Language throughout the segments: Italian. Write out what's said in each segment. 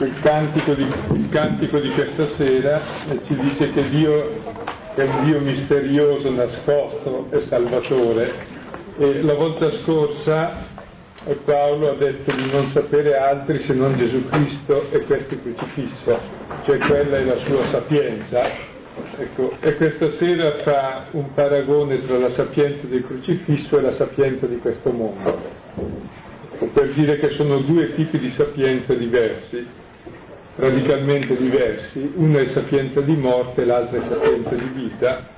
Il, cantico di, il cantico di questa sera ci dice che Dio è un Dio misterioso, nascosto e salvatore. E la volta scorsa Paolo ha detto di non sapere altri se non Gesù Cristo e questo crocifisso, cioè quella è la sua sapienza. Ecco, e questa sera fa un paragone tra la sapienza del crocifisso e la sapienza di questo mondo, per dire che sono due tipi di sapienza diversi, radicalmente diversi, una è sapienza di morte, l'altra è sapienza di vita,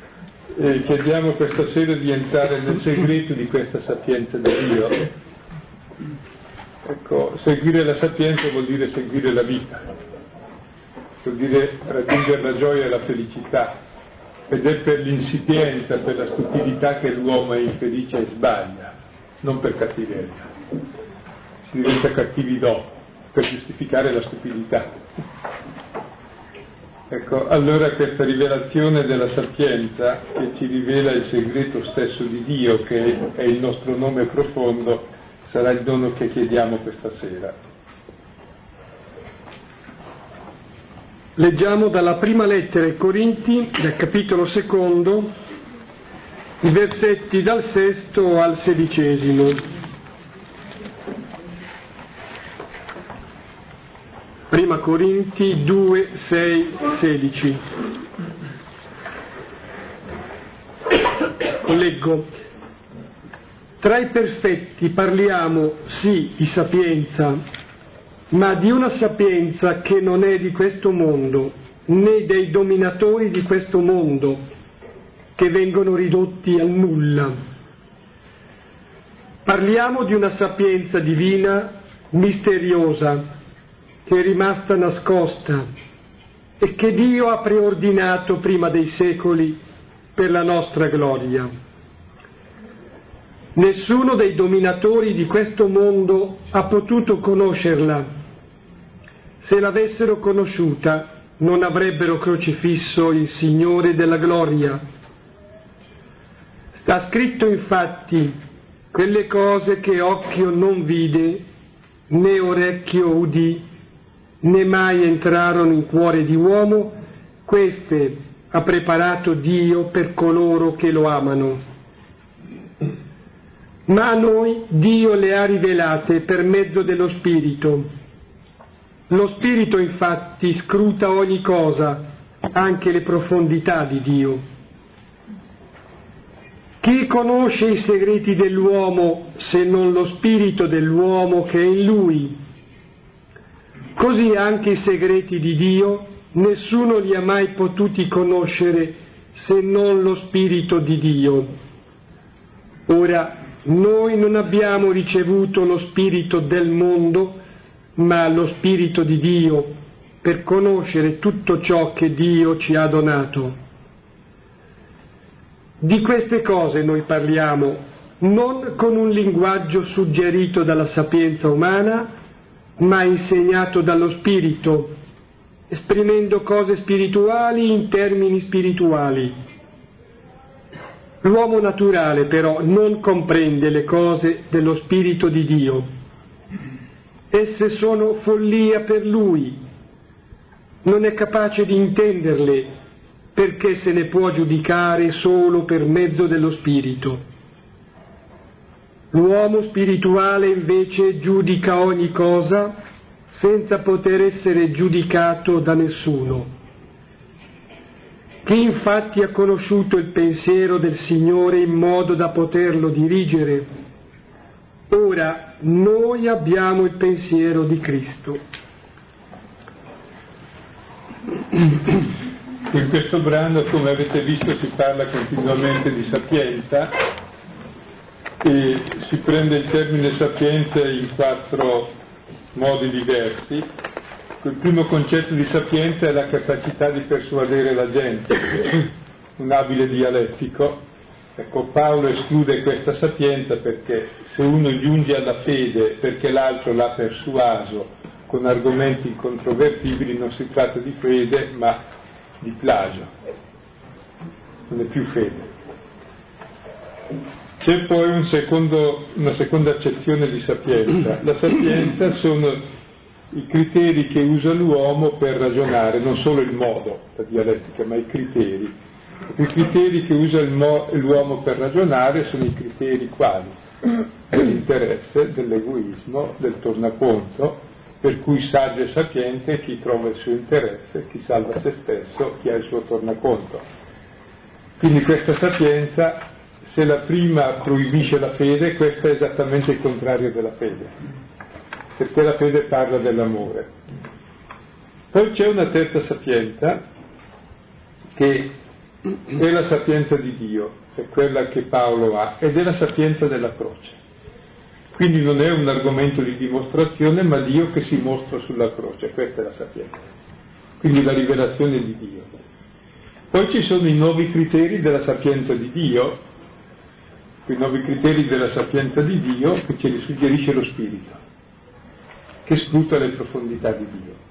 e chiediamo questa sera di entrare nel segreto di questa sapienza di Dio. Ecco, seguire la sapienza vuol dire seguire la vita vuol dire raggiungere la gioia e la felicità, ed è per l'insipienza, per la stupidità che l'uomo è infelice e sbaglia, non per cattiveria. Si diventa cattivi dopo, per giustificare la stupidità. Ecco, allora questa rivelazione della sapienza che ci rivela il segreto stesso di Dio, che è il nostro nome profondo, sarà il dono che chiediamo questa sera. Leggiamo dalla prima lettera ai Corinti, del capitolo secondo, i versetti dal sesto al sedicesimo. Prima Corinti 2, 6, 16. Leggo. Tra i perfetti parliamo sì di sapienza, ma di una sapienza che non è di questo mondo, né dei dominatori di questo mondo, che vengono ridotti al nulla. Parliamo di una sapienza divina, misteriosa, che è rimasta nascosta e che Dio ha preordinato prima dei secoli per la nostra gloria. Nessuno dei dominatori di questo mondo ha potuto conoscerla se l'avessero conosciuta non avrebbero crocifisso il Signore della gloria. Sta scritto infatti quelle cose che occhio non vide, né orecchio udì, né mai entrarono in cuore di uomo, queste ha preparato Dio per coloro che lo amano. Ma a noi Dio le ha rivelate per mezzo dello Spirito lo Spirito infatti scruta ogni cosa, anche le profondità di Dio. Chi conosce i segreti dell'uomo se non lo Spirito dell'uomo che è in lui? Così anche i segreti di Dio nessuno li ha mai potuti conoscere se non lo Spirito di Dio. Ora, noi non abbiamo ricevuto lo Spirito del mondo, ma lo Spirito di Dio per conoscere tutto ciò che Dio ci ha donato. Di queste cose noi parliamo non con un linguaggio suggerito dalla sapienza umana, ma insegnato dallo Spirito, esprimendo cose spirituali in termini spirituali. L'uomo naturale però non comprende le cose dello Spirito di Dio Esse sono follia per lui, non è capace di intenderle perché se ne può giudicare solo per mezzo dello Spirito. L'uomo spirituale invece giudica ogni cosa senza poter essere giudicato da nessuno. Chi infatti ha conosciuto il pensiero del Signore in modo da poterlo dirigere, ora noi abbiamo il pensiero di Cristo. In questo brano, come avete visto, si parla continuamente di sapienza e si prende il termine sapienza in quattro modi diversi. Il primo concetto di sapienza è la capacità di persuadere la gente, un abile dialettico, Ecco, Paolo esclude questa sapienza perché se uno giunge alla fede perché l'altro l'ha persuaso con argomenti incontrovertibili non si tratta di fede ma di plagio, non è più fede. C'è poi un secondo, una seconda accezione di sapienza. La sapienza sono i criteri che usa l'uomo per ragionare, non solo il modo, la dialettica, ma i criteri. I criteri che usa l'uomo per ragionare sono i criteri quali? Dell'interesse, dell'egoismo, del tornaconto, per cui saggio e sapiente chi trova il suo interesse, chi salva se stesso, chi ha il suo tornaconto. Quindi questa sapienza, se la prima proibisce la fede, questa è esattamente il contrario della fede, perché la fede parla dell'amore. Poi c'è una terza sapienza che è la sapienza di Dio, è quella che Paolo ha, ed è la sapienza della croce. Quindi non è un argomento di dimostrazione, ma Dio che si mostra sulla croce, questa è la sapienza. Quindi la rivelazione di Dio. Poi ci sono i nuovi criteri della sapienza di Dio, i nuovi criteri della sapienza di Dio che ce li suggerisce lo Spirito, che scruta le profondità di Dio.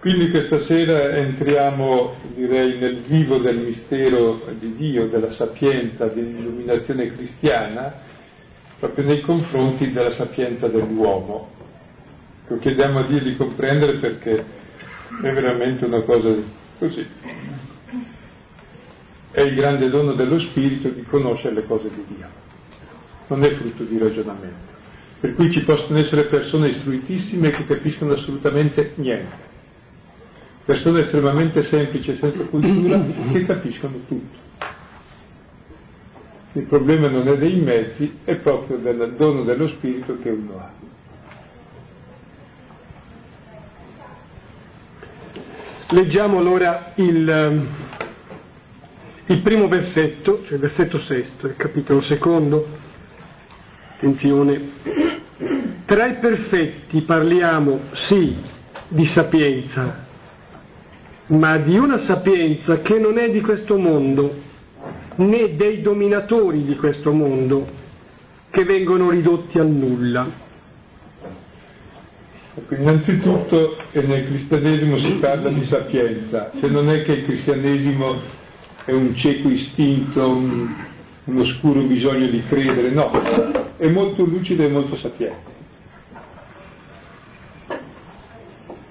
Quindi questa sera entriamo, direi, nel vivo del mistero di Dio, della sapienza, dell'illuminazione cristiana, proprio nei confronti della sapienza dell'uomo. Lo chiediamo a Dio di comprendere perché è veramente una cosa così. È il grande dono dello Spirito di conoscere le cose di Dio, non è frutto di ragionamento. Per cui ci possono essere persone istruitissime che capiscono assolutamente niente, persone estremamente semplici e senza cultura che capiscono tutto. Il problema non è dei mezzi, è proprio del dono dello Spirito che uno ha. Leggiamo allora il, il primo versetto, cioè il versetto sesto, il capitolo secondo. Attenzione. Tra i perfetti parliamo sì di sapienza, ma di una sapienza che non è di questo mondo né dei dominatori di questo mondo che vengono ridotti a nulla. Innanzitutto nel cristianesimo si parla di sapienza, cioè non è che il cristianesimo è un cieco istinto, un, un oscuro bisogno di credere, no, è molto lucido e molto sapiente.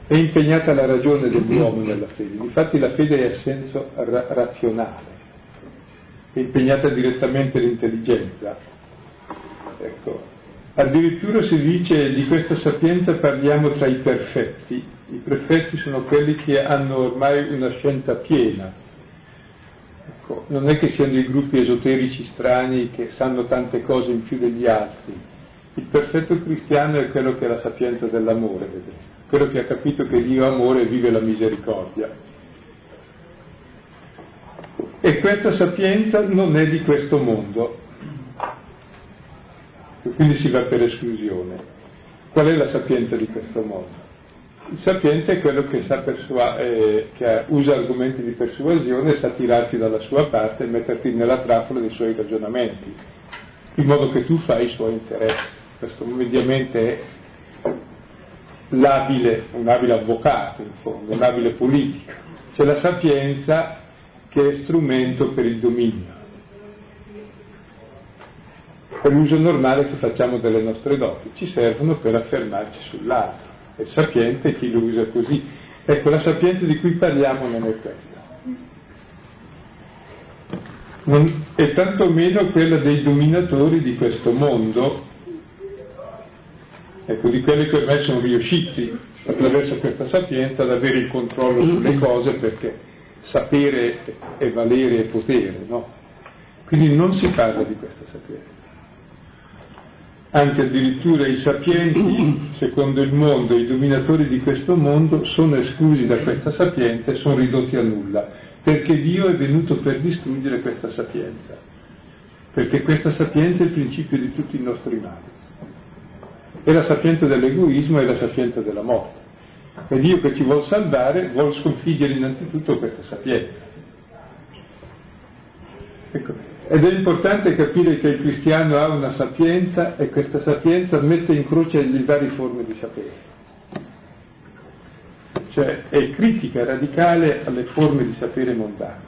È impegnata la ragione dell'uomo nella fede, infatti la fede è a senso ra- razionale è impegnata direttamente l'intelligenza. Ecco. Addirittura si dice di questa sapienza parliamo tra i perfetti. I perfetti sono quelli che hanno ormai una scienza piena. Ecco, non è che siano dei gruppi esoterici strani che sanno tante cose in più degli altri. Il perfetto cristiano è quello che ha la sapienza dell'amore, vedete? quello che ha capito che Dio amore vive la misericordia e questa sapienza non è di questo mondo, quindi si va per esclusione. Qual è la sapienza di questo mondo? Il sapiente è quello che, persua- eh, che usa argomenti di persuasione, sa tirarti dalla sua parte e metterti nella trappola dei suoi ragionamenti, in modo che tu fai i suoi interessi. Questo mediamente è l'abile, un abile avvocato, in fondo, un abile politico. C'è la sapienza che è strumento per il dominio, per l'uso normale che facciamo delle nostre doti, ci servono per affermarci sull'altro. È sapiente chi lo usa così. Ecco, la sapienza di cui parliamo non è questa. Non, è tantomeno quella dei dominatori di questo mondo, ecco, di quelli che ormai sono riusciti attraverso questa sapienza ad avere il controllo sulle cose perché sapere è valere e potere, no? Quindi non si parla di questa sapienza. Anzi, addirittura i sapienti, secondo il mondo, i dominatori di questo mondo, sono esclusi da questa sapienza e sono ridotti a nulla, perché Dio è venuto per distruggere questa sapienza, perché questa sapienza è il principio di tutti i nostri mali. È la sapienza dell'egoismo e la sapienza della morte. E Dio che ci vuole salvare vuole sconfiggere innanzitutto questa sapienza. Ecco. Ed è importante capire che il cristiano ha una sapienza e questa sapienza mette in croce le varie forme di sapere. Cioè è critica radicale alle forme di sapere mondano.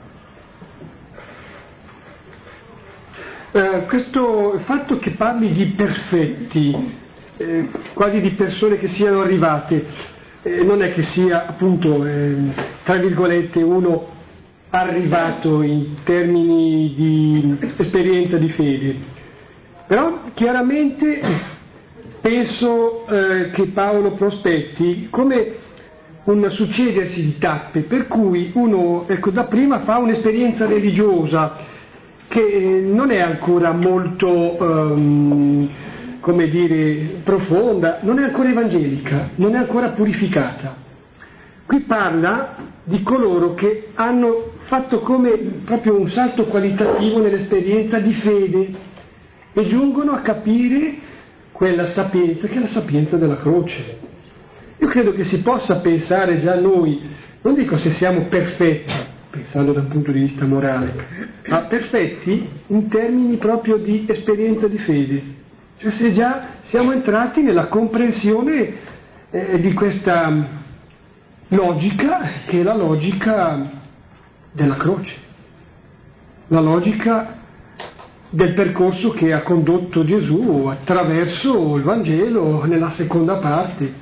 Uh, questo fatto che parli di perfetti eh, quasi di persone che siano arrivate, eh, non è che sia appunto, eh, tra virgolette, uno arrivato in termini di esperienza di fede, però chiaramente penso eh, che Paolo prospetti come un succedersi di tappe, per cui uno ecco, da prima fa un'esperienza religiosa che non è ancora molto, um, come dire, profonda, non è ancora evangelica, non è ancora purificata. Qui parla di coloro che hanno fatto come proprio un salto qualitativo nell'esperienza di fede e giungono a capire quella sapienza che è la sapienza della croce. Io credo che si possa pensare già noi, non dico se siamo perfetti, pensando dal punto di vista morale, ma perfetti in termini proprio di esperienza di fede, cioè se già siamo entrati nella comprensione eh, di questa logica che è la logica della croce, la logica del percorso che ha condotto Gesù attraverso il Vangelo nella seconda parte,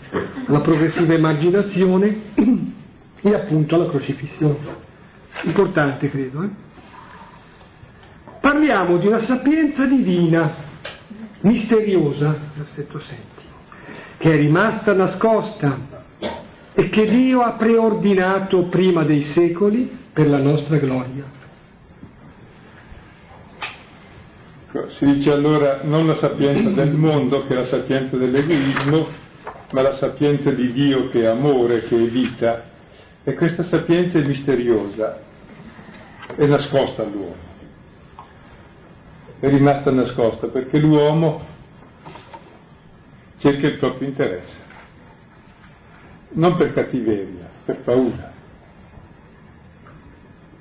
la progressiva immaginazione e appunto alla crocifissione. Importante credo. Eh? Parliamo di una sapienza divina, misteriosa, versetto 7, che è rimasta nascosta e che Dio ha preordinato prima dei secoli per la nostra gloria. Si dice allora non la sapienza del mondo che è la sapienza dell'egoismo, ma la sapienza di Dio che è amore, che è vita. E questa sapienza è misteriosa, è nascosta all'uomo. È rimasta nascosta perché l'uomo cerca il proprio interesse non per cattiveria, per paura,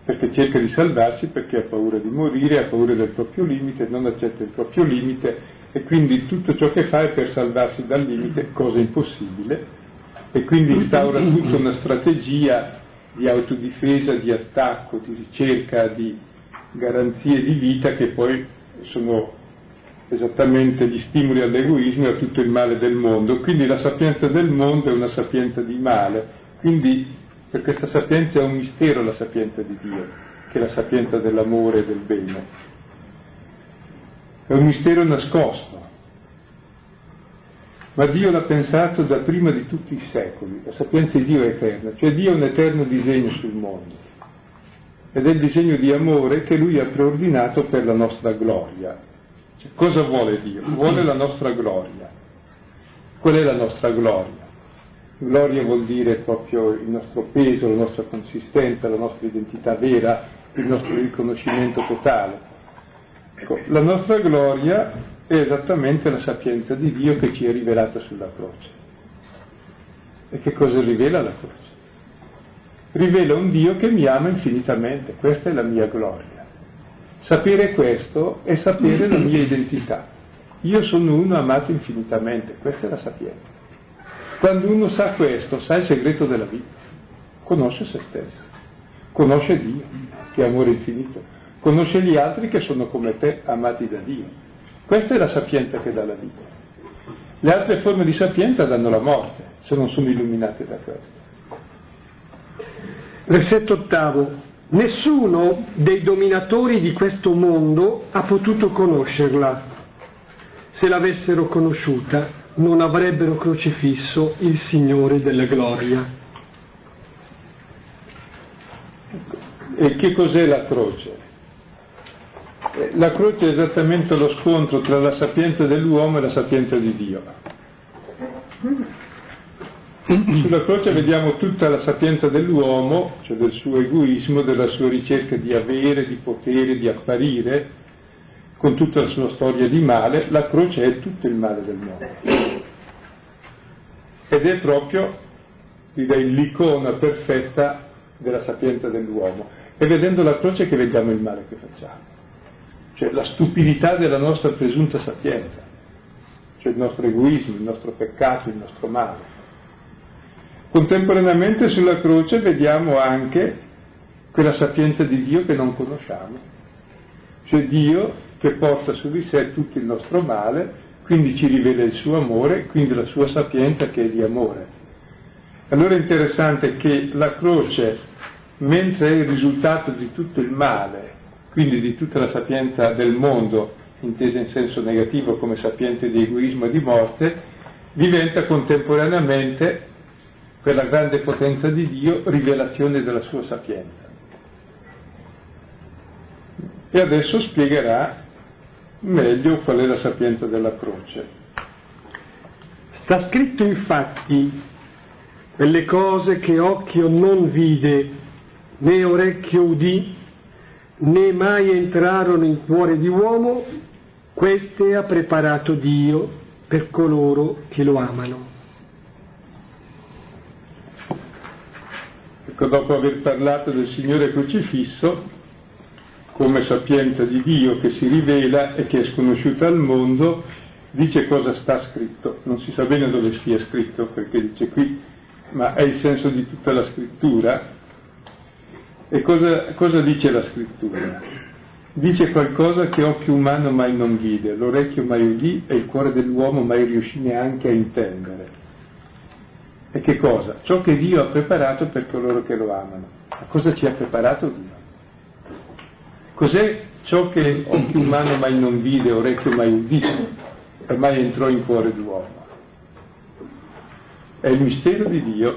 perché cerca di salvarsi perché ha paura di morire, ha paura del proprio limite, non accetta il proprio limite e quindi tutto ciò che fa è per salvarsi dal limite, cosa impossibile, e quindi instaura tutta una strategia di autodifesa, di attacco, di ricerca di garanzie di vita che poi sono esattamente gli stimoli all'egoismo e a tutto il male del mondo. Quindi la sapienza del mondo è una sapienza di male. Quindi per questa sapienza è un mistero la sapienza di Dio, che è la sapienza dell'amore e del bene. È un mistero nascosto. Ma Dio l'ha pensato da prima di tutti i secoli. La sapienza di Dio è eterna, cioè Dio ha un eterno disegno sul mondo. Ed è il disegno di amore che Lui ha preordinato per la nostra gloria, cioè, cosa vuole Dio? Vuole la nostra gloria. Qual è la nostra gloria? Gloria vuol dire proprio il nostro peso, la nostra consistenza, la nostra identità vera, il nostro riconoscimento totale. Ecco, la nostra gloria è esattamente la sapienza di Dio che ci è rivelata sulla croce. E che cosa rivela la croce? Rivela un Dio che mi ama infinitamente, questa è la mia gloria. Sapere questo è sapere la mia identità. Io sono uno amato infinitamente, questa è la sapienza. Quando uno sa questo, sa il segreto della vita, conosce se stesso, conosce Dio, che è amore infinito, conosce gli altri che sono come te, amati da Dio. Questa è la sapienza che dà la vita. Le altre forme di sapienza danno la morte, se non sono illuminate da questo. Versetto ottavo. Nessuno dei dominatori di questo mondo ha potuto conoscerla. Se l'avessero conosciuta, non avrebbero crocifisso il Signore della gloria. E che cos'è la croce? Eh, la croce è esattamente lo scontro tra la sapienza dell'uomo e la sapienza di Dio. Sulla croce vediamo tutta la sapienza dell'uomo, cioè del suo egoismo, della sua ricerca di avere, di potere, di apparire, con tutta la sua storia di male, la croce è tutto il male del mondo. Ed è proprio, direi, l'icona perfetta della sapienza dell'uomo. È vedendo la croce che vediamo il male che facciamo, cioè la stupidità della nostra presunta sapienza, cioè il nostro egoismo, il nostro peccato, il nostro male. Contemporaneamente sulla croce vediamo anche quella sapienza di Dio che non conosciamo, cioè Dio che porta su di sé tutto il nostro male, quindi ci rivela il suo amore, quindi la sua sapienza che è di amore. Allora è interessante che la croce, mentre è il risultato di tutto il male, quindi di tutta la sapienza del mondo, intesa in senso negativo come sapiente di egoismo e di morte, diventa contemporaneamente quella grande potenza di Dio rivelazione della sua sapienza. E adesso spiegherà meglio qual è la sapienza della croce. Sta scritto infatti quelle cose che occhio non vide, né orecchio udì, né mai entrarono in cuore di uomo, queste ha preparato Dio per coloro che lo amano. Ecco, dopo aver parlato del Signore crocifisso, come sapienza di Dio che si rivela e che è sconosciuta al mondo, dice cosa sta scritto. Non si sa bene dove stia scritto, perché dice qui ma è il senso di tutta la scrittura. E cosa, cosa dice la scrittura? Dice qualcosa che occhio umano mai non vide, l'orecchio mai udì e il cuore dell'uomo mai riuscì neanche a intendere. E che cosa? Ciò che Dio ha preparato per coloro che lo amano. Ma cosa ci ha preparato Dio? Cos'è ciò che occhio umano mai non vide, orecchio mai udì e mai entrò in cuore d'uomo? È il mistero di Dio.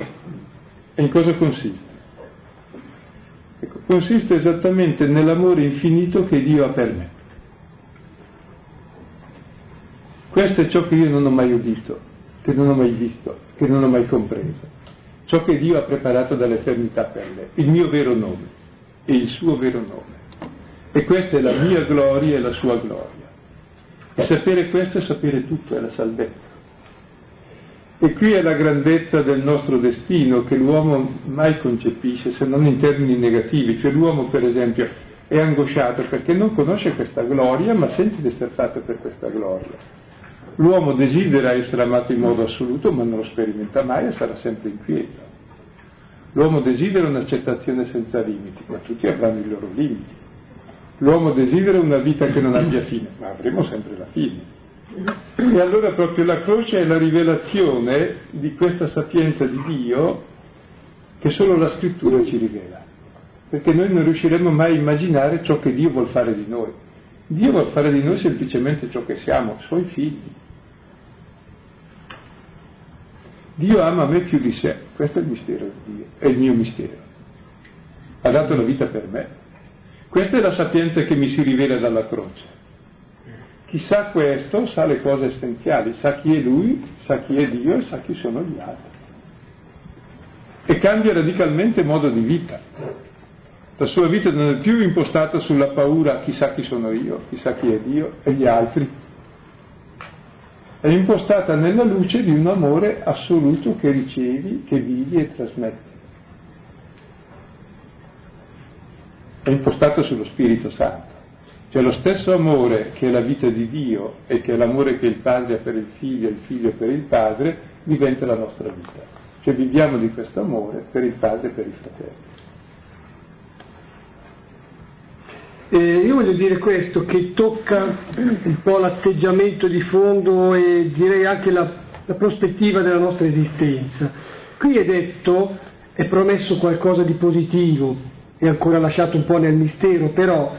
E in cosa consiste? Ecco, consiste esattamente nell'amore infinito che Dio ha per me. Questo è ciò che io non ho mai udito, che non ho mai visto, che non ho mai compreso. Ciò che Dio ha preparato dall'eternità per me, il mio vero nome e il suo vero nome. E questa è la mia gloria e la sua gloria. E sapere questo è sapere tutto, è la salvezza. E qui è la grandezza del nostro destino che l'uomo mai concepisce se non in termini negativi, cioè l'uomo per esempio è angosciato perché non conosce questa gloria ma sente di essere fatto per questa gloria. L'uomo desidera essere amato in modo assoluto ma non lo sperimenta mai e sarà sempre inquieto. L'uomo desidera un'accettazione senza limiti, ma tutti avranno i loro limiti. L'uomo desidera una vita che non abbia fine, ma avremo sempre la fine. E allora proprio la croce è la rivelazione di questa sapienza di Dio che solo la scrittura ci rivela, perché noi non riusciremo mai a immaginare ciò che Dio vuol fare di noi. Dio vuol fare di noi semplicemente ciò che siamo, suoi figli. Dio ama me più di sé, questo è il mistero di Dio, è il mio mistero. Ha dato la vita per me. Questa è la sapienza che mi si rivela dalla croce. Chi sa questo sa le cose essenziali, sa chi è lui, sa chi è Dio e sa chi sono gli altri. E cambia radicalmente modo di vita. La sua vita non è più impostata sulla paura chissà chi sono io, chissà chi è Dio e gli altri. È impostata nella luce di un amore assoluto che ricevi, che vivi e trasmetti. È impostata sullo Spirito Santo. Cioè lo stesso amore che è la vita di Dio e che è l'amore che il padre ha per il figlio e il figlio per il padre diventa la nostra vita. Cioè viviamo di questo amore per il padre e per i fratelli. Eh, io voglio dire questo che tocca un po' l'atteggiamento di fondo e direi anche la, la prospettiva della nostra esistenza. Qui è detto, è promesso qualcosa di positivo, è ancora lasciato un po' nel mistero, però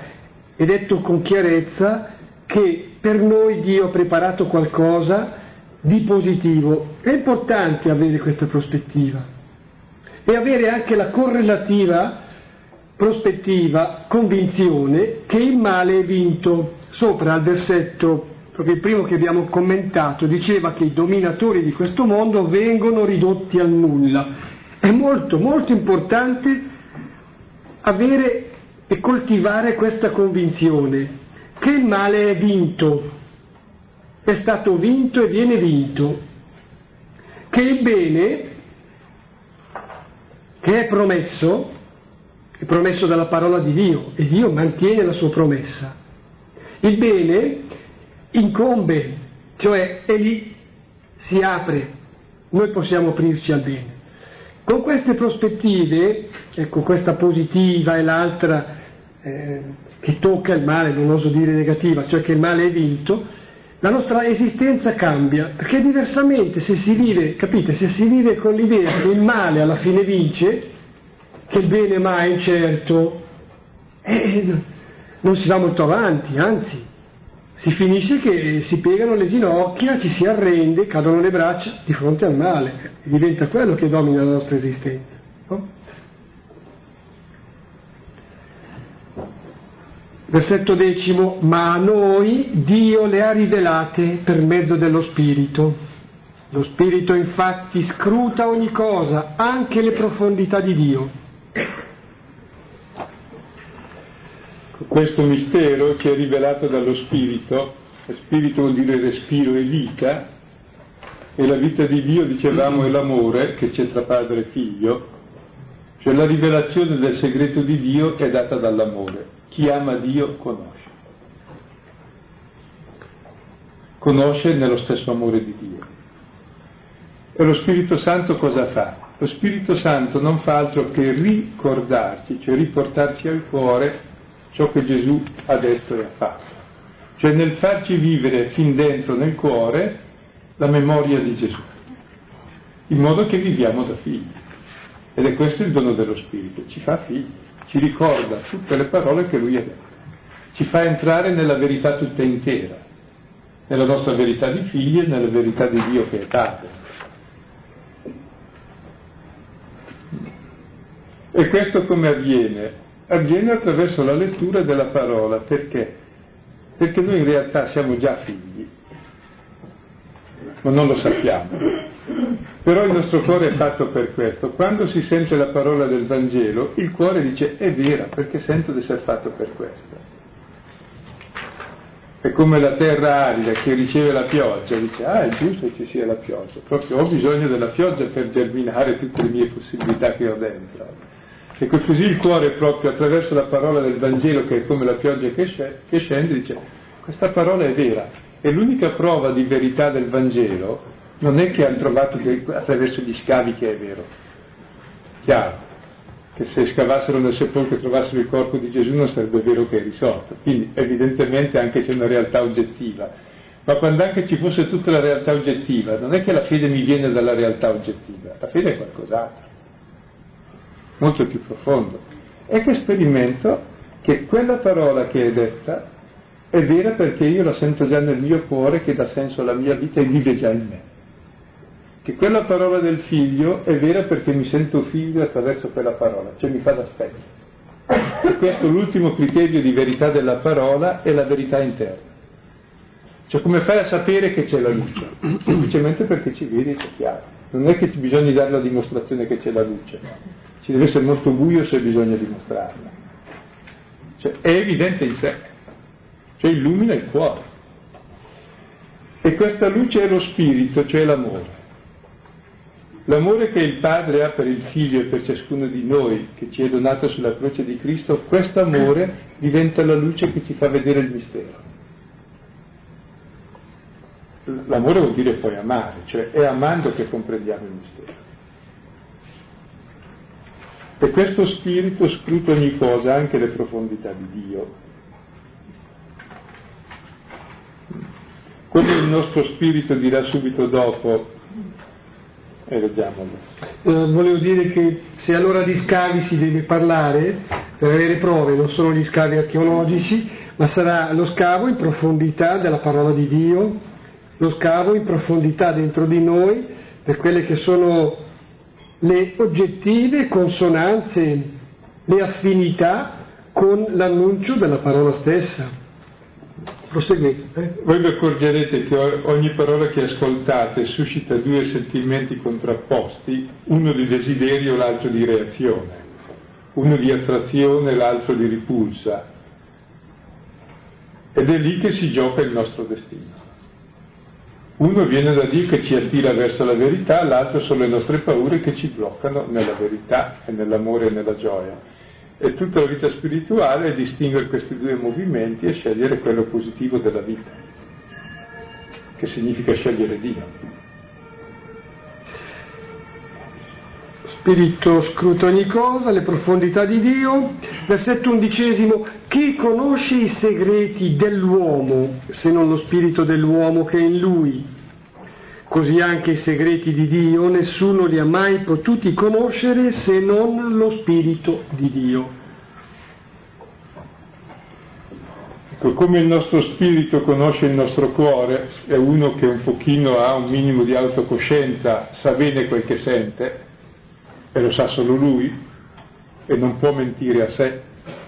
è detto con chiarezza che per noi Dio ha preparato qualcosa di positivo. È importante avere questa prospettiva e avere anche la correlativa prospettiva, convinzione che il male è vinto. Sopra al versetto, proprio il primo che abbiamo commentato, diceva che i dominatori di questo mondo vengono ridotti al nulla. È molto, molto importante avere e coltivare questa convinzione che il male è vinto, è stato vinto e viene vinto, che il bene che è promesso, è promesso dalla parola di Dio e Dio mantiene la sua promessa. Il bene incombe, cioè è lì, si apre, noi possiamo aprirci al bene. Con queste prospettive, ecco questa positiva e l'altra eh, che tocca il male, non oso dire negativa, cioè che il male è vinto, la nostra esistenza cambia, perché diversamente se si vive, capite, se si vive con l'idea che il male alla fine vince, che il bene mai è incerto, eh, non si va molto avanti, anzi, si finisce che si piegano le ginocchia, ci si arrende, cadono le braccia di fronte al male, diventa quello che domina la nostra esistenza. No? Versetto decimo, ma a noi Dio le ha rivelate per mezzo dello Spirito. Lo Spirito infatti scruta ogni cosa, anche le profondità di Dio. Questo mistero ci è rivelato dallo Spirito, Spirito vuol dire respiro e vita, e la vita di Dio, dicevamo, è l'amore che c'è tra padre e figlio, cioè la rivelazione del segreto di Dio è data dall'amore. Chi ama Dio conosce. Conosce nello stesso amore di Dio. E lo Spirito Santo cosa fa? Lo Spirito Santo non fa altro che ricordarci, cioè riportarci al cuore ciò che Gesù ha detto e ha fatto. Cioè nel farci vivere fin dentro nel cuore la memoria di Gesù, in modo che viviamo da figli. Ed è questo il dono dello Spirito, ci fa figli ci ricorda tutte le parole che lui ha detto, ci fa entrare nella verità tutta intera, nella nostra verità di figli e nella verità di Dio che è Padre. E questo come avviene? Avviene attraverso la lettura della parola, perché? Perché noi in realtà siamo già figli, ma non lo sappiamo. Però il nostro cuore è fatto per questo. Quando si sente la parola del Vangelo, il cuore dice è vera perché sento di essere fatto per questo. È come la terra arida che riceve la pioggia, dice ah è giusto che ci sia la pioggia, proprio ho bisogno della pioggia per germinare tutte le mie possibilità che ho dentro. E così il cuore proprio attraverso la parola del Vangelo che è come la pioggia che scende dice questa parola è vera. E l'unica prova di verità del Vangelo non è che hanno trovato che attraverso gli scavi che è vero. Chiaro, che se scavassero nel sepolcro e trovassero il corpo di Gesù non sarebbe vero che è risorto. Quindi evidentemente anche c'è una realtà oggettiva. Ma quando anche ci fosse tutta la realtà oggettiva, non è che la fede mi viene dalla realtà oggettiva, la fede è qualcos'altro, molto più profondo. E che sperimento che quella parola che è detta è vera perché io la sento già nel mio cuore che dà senso alla mia vita e vive già in me che quella parola del figlio è vera perché mi sento figlio attraverso quella parola, cioè mi fa da specchio. E questo l'ultimo criterio di verità della parola è la verità interna. Cioè come fai a sapere che c'è la luce? Semplicemente perché ci vedi, c'è chiaro. Non è che bisogna dare la dimostrazione che c'è la luce, ci deve essere molto buio se bisogna dimostrarla. Cioè è evidente in sé, cioè illumina il cuore. E questa luce è lo spirito, cioè l'amore. L'amore che il Padre ha per il Figlio e per ciascuno di noi che ci è donato sulla croce di Cristo, questo amore diventa la luce che ci fa vedere il mistero. L'amore vuol dire poi amare, cioè è amando che comprendiamo il mistero. E questo spirito scruta ogni cosa, anche le profondità di Dio. Come il nostro spirito dirà subito dopo, e vediamolo. Eh, volevo dire che se allora di scavi si deve parlare, per avere prove, non solo gli scavi archeologici, ma sarà lo scavo in profondità della parola di Dio, lo scavo in profondità dentro di noi per quelle che sono le oggettive consonanze, le affinità con l'annuncio della parola stessa. Proseguite. Eh? Voi vi accorgerete che ogni parola che ascoltate suscita due sentimenti contrapposti, uno di desiderio e l'altro di reazione, uno di attrazione e l'altro di ripulsa. Ed è lì che si gioca il nostro destino. Uno viene da Dio che ci attira verso la verità, l'altro sono le nostre paure che ci bloccano nella verità e nell'amore e nella gioia. E tutta la vita spirituale è distinguere questi due movimenti e scegliere quello positivo della vita, che significa scegliere Dio. Spirito scruta ogni cosa, le profondità di Dio. Versetto undicesimo, chi conosce i segreti dell'uomo se non lo spirito dell'uomo che è in lui? Così anche i segreti di Dio nessuno li ha mai potuti conoscere se non lo spirito di Dio. Ecco, come il nostro spirito conosce il nostro cuore, è uno che un pochino ha un minimo di autocoscienza, sa bene quel che sente, e lo sa solo lui, e non può mentire a sé,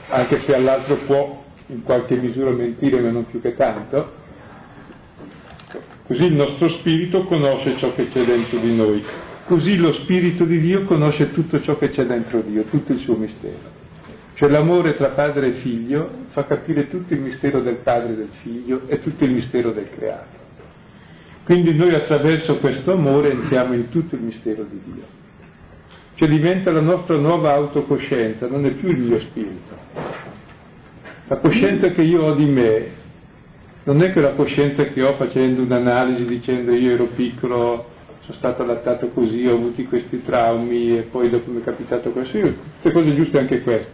anche se all'altro può in qualche misura mentire, ma non più che tanto. Così il nostro spirito conosce ciò che c'è dentro di noi, così lo spirito di Dio conosce tutto ciò che c'è dentro Dio, tutto il suo mistero. Cioè l'amore tra padre e figlio fa capire tutto il mistero del padre e del figlio e tutto il mistero del creato. Quindi noi attraverso questo amore entriamo in tutto il mistero di Dio cioè diventa la nostra nuova autocoscienza, non è più il mio spirito. La coscienza che io ho di me non è quella coscienza che ho facendo un'analisi dicendo io ero piccolo, sono stato allattato così, ho avuto questi traumi e poi dopo mi è capitato questo. Io, tutte cose giuste anche queste,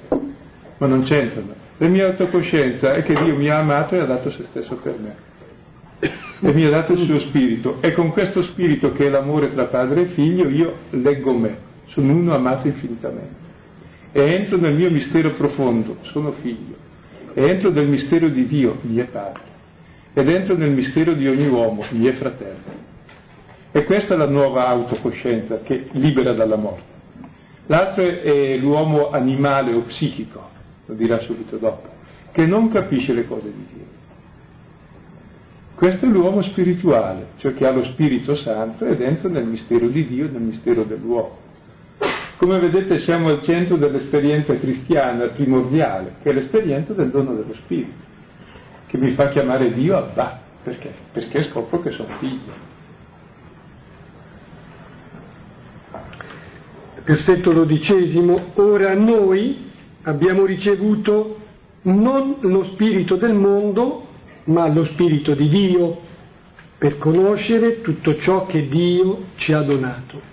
ma non c'entrano. La mia autocoscienza è che Dio mi ha amato e ha dato se stesso per me. E mi ha dato il suo spirito. E con questo spirito che è l'amore tra padre e figlio io leggo me sono uno amato infinitamente. E entro nel mio mistero profondo, sono figlio. E entro nel mistero di Dio, mio padre. Ed entro nel mistero di ogni uomo, mio fratello. E questa è la nuova autocoscienza che libera dalla morte. L'altro è l'uomo animale o psichico, lo dirà subito dopo, che non capisce le cose di Dio. Questo è l'uomo spirituale, cioè che ha lo Spirito Santo ed entra nel mistero di Dio, nel mistero dell'uomo. Come vedete siamo al centro dell'esperienza cristiana primordiale, che è l'esperienza del dono dello Spirito, che mi fa chiamare Dio Abba. Perché? Perché scopro che sono figlio. Versetto dodicesimo, ora noi abbiamo ricevuto non lo spirito del mondo, ma lo spirito di Dio, per conoscere tutto ciò che Dio ci ha donato.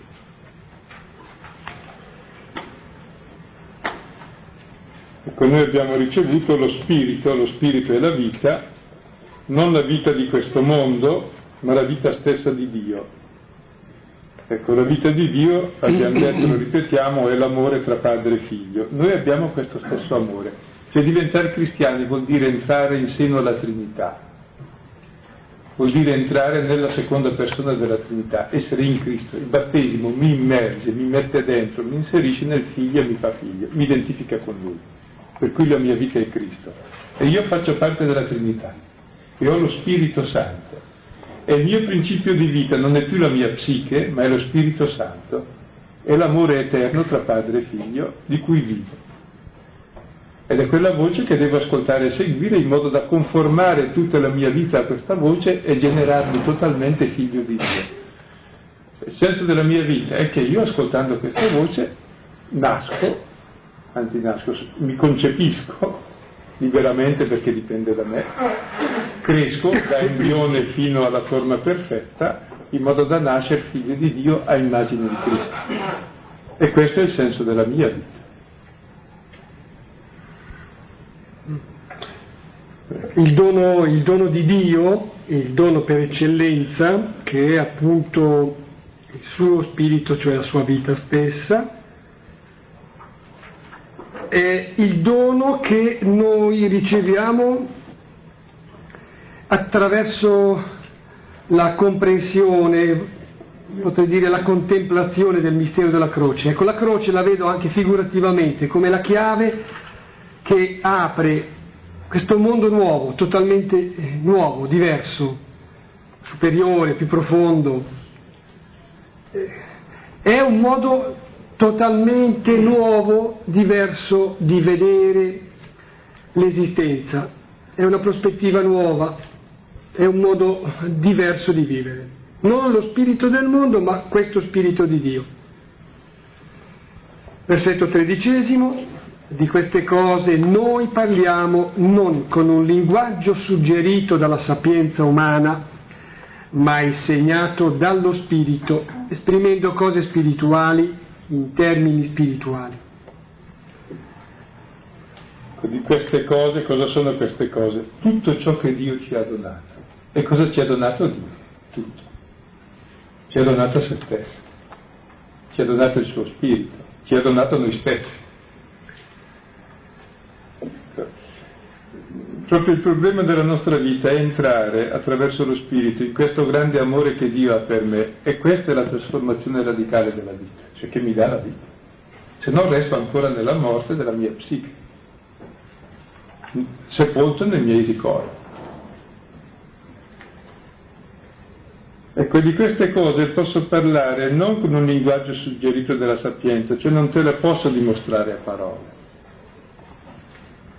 Ecco, noi abbiamo ricevuto lo spirito, lo spirito è la vita, non la vita di questo mondo, ma la vita stessa di Dio. Ecco, la vita di Dio, abbiamo detto, lo ripetiamo, è l'amore tra padre e figlio. Noi abbiamo questo stesso amore. Cioè diventare cristiani vuol dire entrare in seno alla Trinità, vuol dire entrare nella seconda persona della Trinità, essere in Cristo. Il battesimo mi immerge, mi mette dentro, mi inserisce nel figlio e mi fa figlio, mi identifica con lui per cui la mia vita è Cristo. E io faccio parte della Trinità e ho lo Spirito Santo. E il mio principio di vita non è più la mia psiche, ma è lo Spirito Santo. È l'amore eterno tra padre e figlio di cui vivo. Ed è quella voce che devo ascoltare e seguire in modo da conformare tutta la mia vita a questa voce e generarmi totalmente figlio di Dio. Il senso della mia vita è che io ascoltando questa voce nasco anzi nasco, mi concepisco liberamente perché dipende da me, cresco da embrione fino alla forma perfetta in modo da nascere figlio di Dio a immagine di Cristo. E questo è il senso della mia vita. Il dono, il dono di Dio, il dono per eccellenza, che è appunto il suo spirito, cioè la sua vita stessa, è il dono che noi riceviamo attraverso la comprensione, potrei dire la contemplazione del mistero della croce. Ecco, la croce la vedo anche figurativamente come la chiave che apre questo mondo nuovo, totalmente eh, nuovo, diverso, superiore, più profondo. Eh, è un modo totalmente nuovo, diverso di vedere l'esistenza. È una prospettiva nuova, è un modo diverso di vivere. Non lo spirito del mondo, ma questo spirito di Dio. Versetto tredicesimo, di queste cose noi parliamo non con un linguaggio suggerito dalla sapienza umana, ma insegnato dallo Spirito, esprimendo cose spirituali in termini spirituali. Di queste cose, cosa sono queste cose? Tutto ciò che Dio ci ha donato. E cosa ci ha donato Dio? Tutto. Ci ha donato se stesso, ci ha donato il suo spirito, ci ha donato noi stessi. Proprio il problema della nostra vita è entrare attraverso lo Spirito in questo grande amore che Dio ha per me e questa è la trasformazione radicale della vita, cioè che mi dà la vita. Se no resto ancora nella morte della mia psiche, sepolto nei miei ricordi. Ecco, di queste cose posso parlare non con un linguaggio suggerito dalla sapienza, cioè non te le posso dimostrare a parole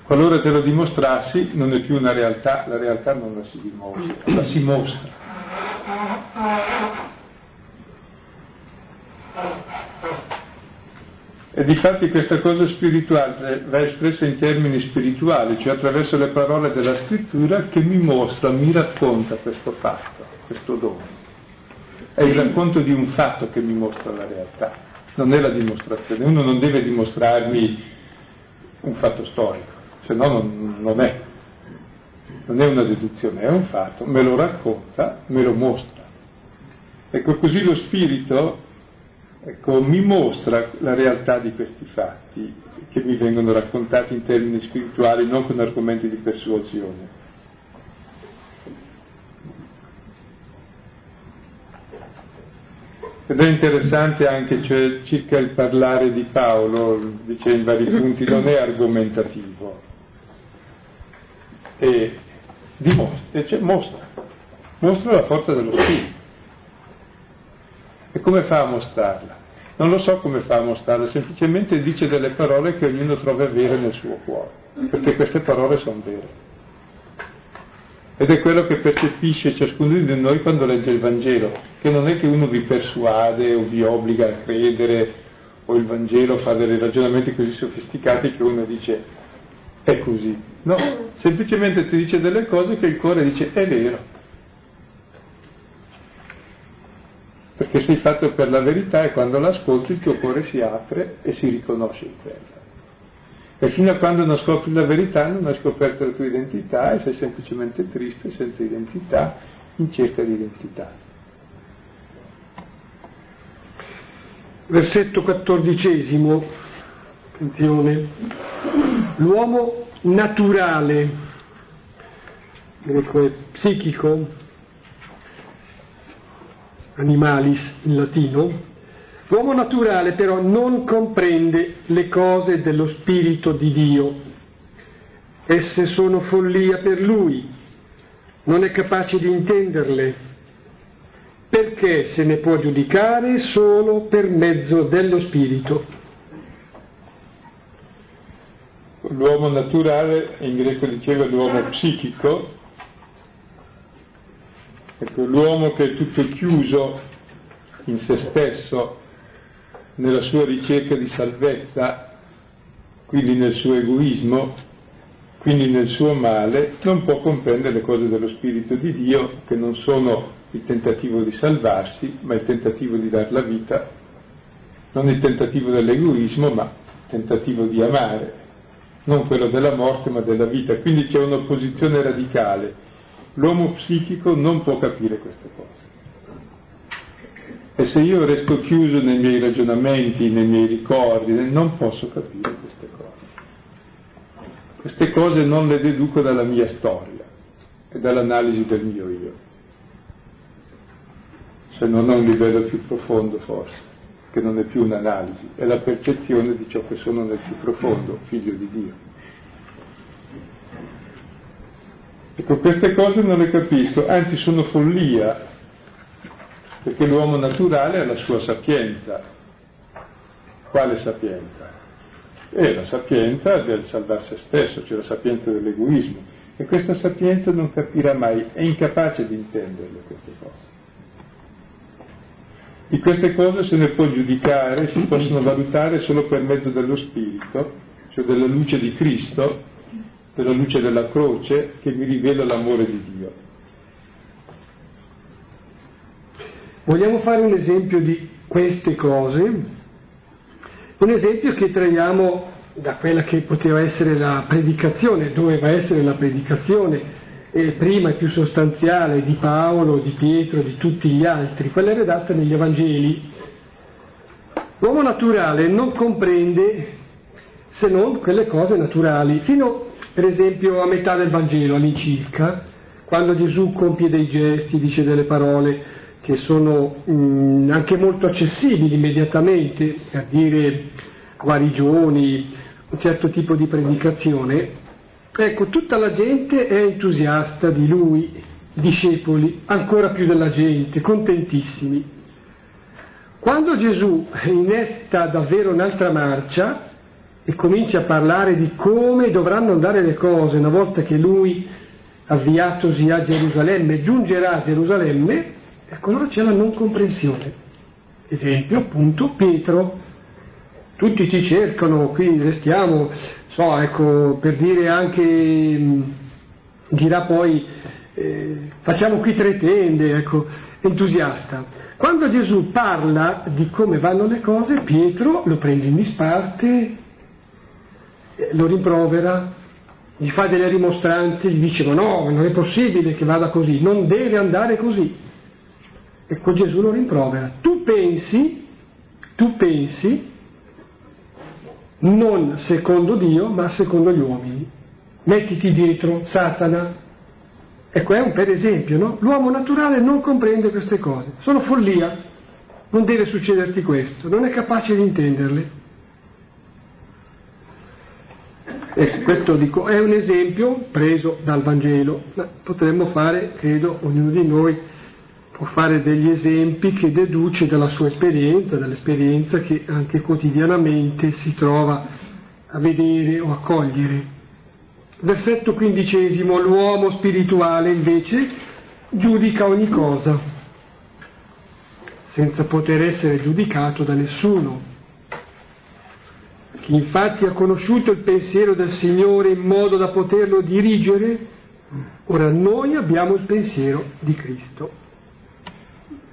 Qualora te lo dimostrassi non è più una realtà, la realtà non la si dimostra, la si mostra. E difatti questa cosa spirituale va espressa in termini spirituali, cioè attraverso le parole della scrittura che mi mostra, mi racconta questo fatto, questo dono. È il racconto di un fatto che mi mostra la realtà, non è la dimostrazione. Uno non deve dimostrarmi un fatto storico se no non, non è. Non è una deduzione, è un fatto, me lo racconta, me lo mostra. Ecco, così lo spirito ecco, mi mostra la realtà di questi fatti che mi vengono raccontati in termini spirituali, non con argomenti di persuasione. Ed è interessante anche cioè, circa il parlare di Paolo, dice in vari punti, non è argomentativo, e dimostra, cioè mostra, mostra la forza dello Spirito. E come fa a mostrarla? Non lo so come fa a mostrarla, semplicemente dice delle parole che ognuno trova vere nel suo cuore, perché queste parole sono vere. Ed è quello che percepisce ciascuno di noi quando legge il Vangelo, che non è che uno vi persuade o vi obbliga a credere o il Vangelo fa dei ragionamenti così sofisticati che uno dice è così. No, semplicemente ti dice delle cose che il cuore dice è vero. Perché sei fatto per la verità e quando l'ascolti il tuo cuore si apre e si riconosce in quella. E fino a quando non scopri la verità non hai scoperto la tua identità e sei semplicemente triste, senza identità, in cerca di identità. Versetto quattordicesimo, attenzione. L'uomo naturale, greco è psichico, animalis in latino, l'uomo naturale però non comprende le cose dello Spirito di Dio, esse sono follia per lui, non è capace di intenderle, perché se ne può giudicare solo per mezzo dello Spirito. L'uomo naturale, in greco diceva l'uomo psichico, ecco, l'uomo che è tutto chiuso in se stesso, nella sua ricerca di salvezza, quindi nel suo egoismo, quindi nel suo male, non può comprendere le cose dello Spirito di Dio, che non sono il tentativo di salvarsi, ma il tentativo di dar la vita, non il tentativo dell'egoismo, ma il tentativo di amare, non quello della morte ma della vita, quindi c'è un'opposizione radicale. L'uomo psichico non può capire queste cose. E se io resto chiuso nei miei ragionamenti, nei miei ricordi, non posso capire queste cose. Queste cose non le deduco dalla mia storia e dall'analisi del mio io, se non a un livello più profondo forse che non è più un'analisi, è la percezione di ciò che sono nel più profondo, figlio di Dio. Ecco, queste cose non le capisco, anzi sono follia, perché l'uomo naturale ha la sua sapienza. Quale sapienza? È la sapienza del salvare se stesso, cioè la sapienza dell'egoismo. E questa sapienza non capirà mai, è incapace di intenderle queste cose. Di queste cose se ne può giudicare, si possono valutare solo per mezzo dello Spirito, cioè della luce di Cristo, della luce della croce che mi rivela l'amore di Dio. Vogliamo fare un esempio di queste cose? Un esempio che traiamo da quella che poteva essere la predicazione, doveva essere la predicazione eh, prima e più sostanziale di Paolo, di Pietro, di tutti gli altri, quella redatta negli Evangeli. L'uomo naturale non comprende se non quelle cose naturali, fino per esempio a metà del Vangelo all'incirca, quando Gesù compie dei gesti, dice delle parole che sono mh, mm, anche molto accessibili immediatamente, per dire guarigioni, un certo tipo di predicazione, ecco, tutta la gente è entusiasta di lui, discepoli, ancora più della gente, contentissimi. Quando Gesù innesta davvero un'altra marcia e comincia a parlare di come dovranno andare le cose una volta che lui, avviatosi a Gerusalemme, giungerà a Gerusalemme, ecco allora c'è la non comprensione. Esempio appunto Pietro, tutti ci cercano, qui restiamo, so, ecco, per dire anche, mm, dirà poi, eh, facciamo qui tre tende, ecco, entusiasta. Quando Gesù parla di come vanno le cose, Pietro lo prende in disparte, eh, lo rimprovera, gli fa delle rimostranze, gli dice ma no, non è possibile che vada così, non deve andare così. Ecco Gesù lo rimprovera. Tu pensi, tu pensi non secondo Dio, ma secondo gli uomini. Mettiti dietro Satana. Ecco, è un per esempio, no? L'uomo naturale non comprende queste cose, sono follia. Non deve succederti questo, non è capace di intenderle. Ecco, questo dico, è un esempio preso dal Vangelo, ma potremmo fare, credo, ognuno di noi può fare degli esempi che deduce dalla sua esperienza, dall'esperienza che anche quotidianamente si trova a vedere o a cogliere. Versetto quindicesimo, l'uomo spirituale invece giudica ogni cosa, senza poter essere giudicato da nessuno. Chi infatti ha conosciuto il pensiero del Signore in modo da poterlo dirigere, ora noi abbiamo il pensiero di Cristo.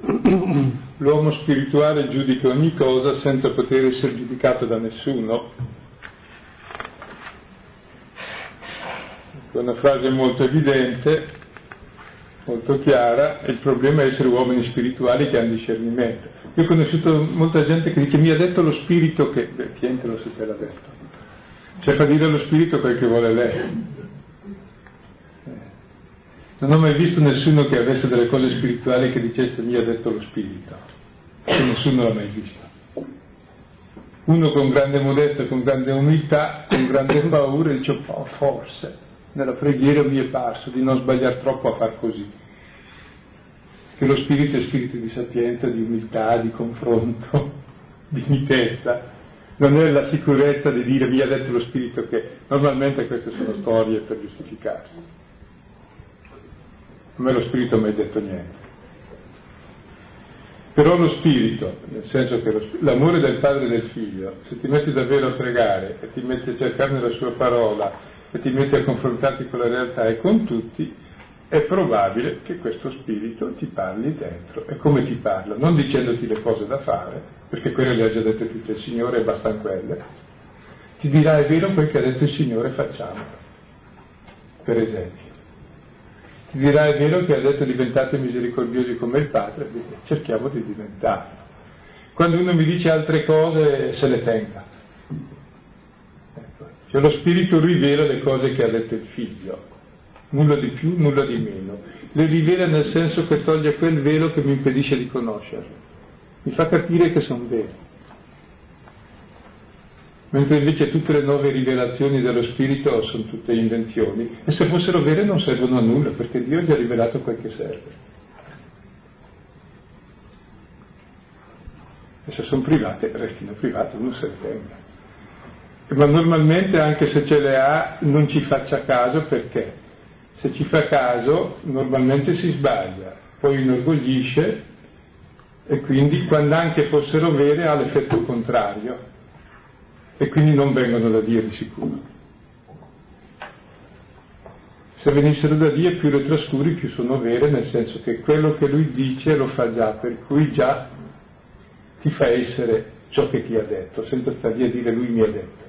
L'uomo spirituale giudica ogni cosa senza poter essere giudicato da nessuno. È una frase molto evidente, molto chiara, il problema è essere uomini spirituali che hanno discernimento. Io ho conosciuto molta gente che dice mi ha detto lo spirito che... Beh, chi che lo si l'ha detto? Cioè fa dire allo spirito quel che vuole lei. Non ho mai visto nessuno che avesse delle cose spirituali che dicesse mi ha detto lo spirito. Nessuno l'ha mai visto. Uno con grande modestia, con grande umiltà, con grande paura dice oh, forse nella preghiera mi è parso di non sbagliare troppo a far così. Che lo spirito è spirito di sapienza, di umiltà, di confronto, di mitezza. Non è la sicurezza di dire mi ha detto lo spirito che normalmente queste sono storie per giustificarsi. A me lo spirito non mi ha detto niente. Però lo spirito, nel senso che lo, l'amore del padre e del figlio, se ti metti davvero a pregare e ti metti a cercare nella sua parola e ti metti a confrontarti con la realtà e con tutti, è probabile che questo spirito ti parli dentro. E come ti parla? Non dicendoti le cose da fare, perché quelle le ha già dette tutte il Signore e bastano quelle. Ti dirà è vero quel che ha detto il Signore facciamo. Per esempio dirà è vero che ha detto diventate misericordiosi come il Padre, cerchiamo di diventarlo. Quando uno mi dice altre cose se le tenga. Ecco. Cioè lo Spirito rivela le cose che ha detto il Figlio, nulla di più, nulla di meno. Le rivela nel senso che toglie quel velo che mi impedisce di conoscerle, mi fa capire che sono veri mentre invece tutte le nuove rivelazioni dello Spirito sono tutte invenzioni e se fossero vere non servono a nulla perché Dio gli ha rivelato quel che serve. E se sono private, restino private, uno se le tenga. Ma normalmente anche se ce le ha non ci faccia caso perché se ci fa caso normalmente si sbaglia, poi inorgoglisce e quindi quando anche fossero vere ha l'effetto contrario e quindi non vengono da Dio di sicuro. Se venissero da Dio più le trascuri più sono vere, nel senso che quello che lui dice lo fa già, per cui già ti fa essere ciò che ti ha detto, senza stare lì a dire lui mi ha detto.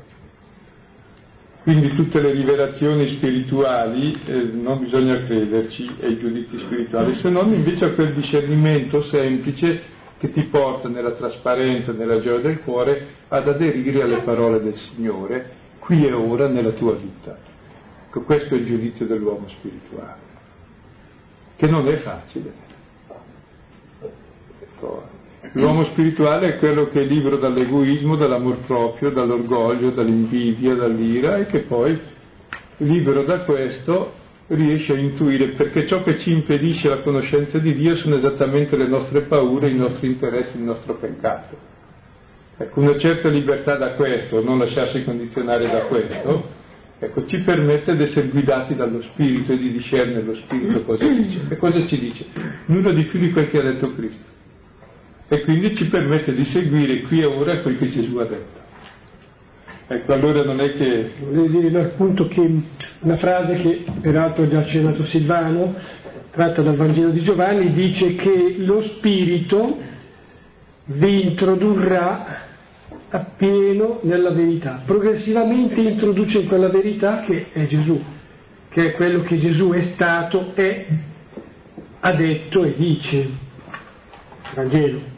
Quindi tutte le rivelazioni spirituali eh, non bisogna crederci ai giudizi spirituali, se non invece a quel discernimento semplice che ti porta nella trasparenza, nella gioia del cuore ad aderire alle parole del Signore qui e ora nella tua vita. Ecco, questo è il giudizio dell'uomo spirituale, che non è facile. Ecco, l'uomo spirituale è quello che è libero dall'egoismo, dall'amor proprio, dall'orgoglio, dall'invidia, dall'ira e che poi, libero da questo, riesce a intuire, perché ciò che ci impedisce la conoscenza di Dio sono esattamente le nostre paure, i nostri interessi, il nostro peccato. Ecco, una certa libertà da questo, non lasciarsi condizionare da questo, ecco, ci permette di essere guidati dallo Spirito e di discernere lo Spirito cosa dice. E cosa ci dice? Nulla di più di quel che ha detto Cristo. E quindi ci permette di seguire qui e ora quel che Gesù ha detto. Ecco, allora non è che... Volevo dire appunto che una frase che peraltro ha già accennato Silvano, tratta dal Vangelo di Giovanni, dice che lo Spirito vi introdurrà appieno nella verità, progressivamente introduce in quella verità che è Gesù, che è quello che Gesù è stato, è, ha detto e dice. Vangelo.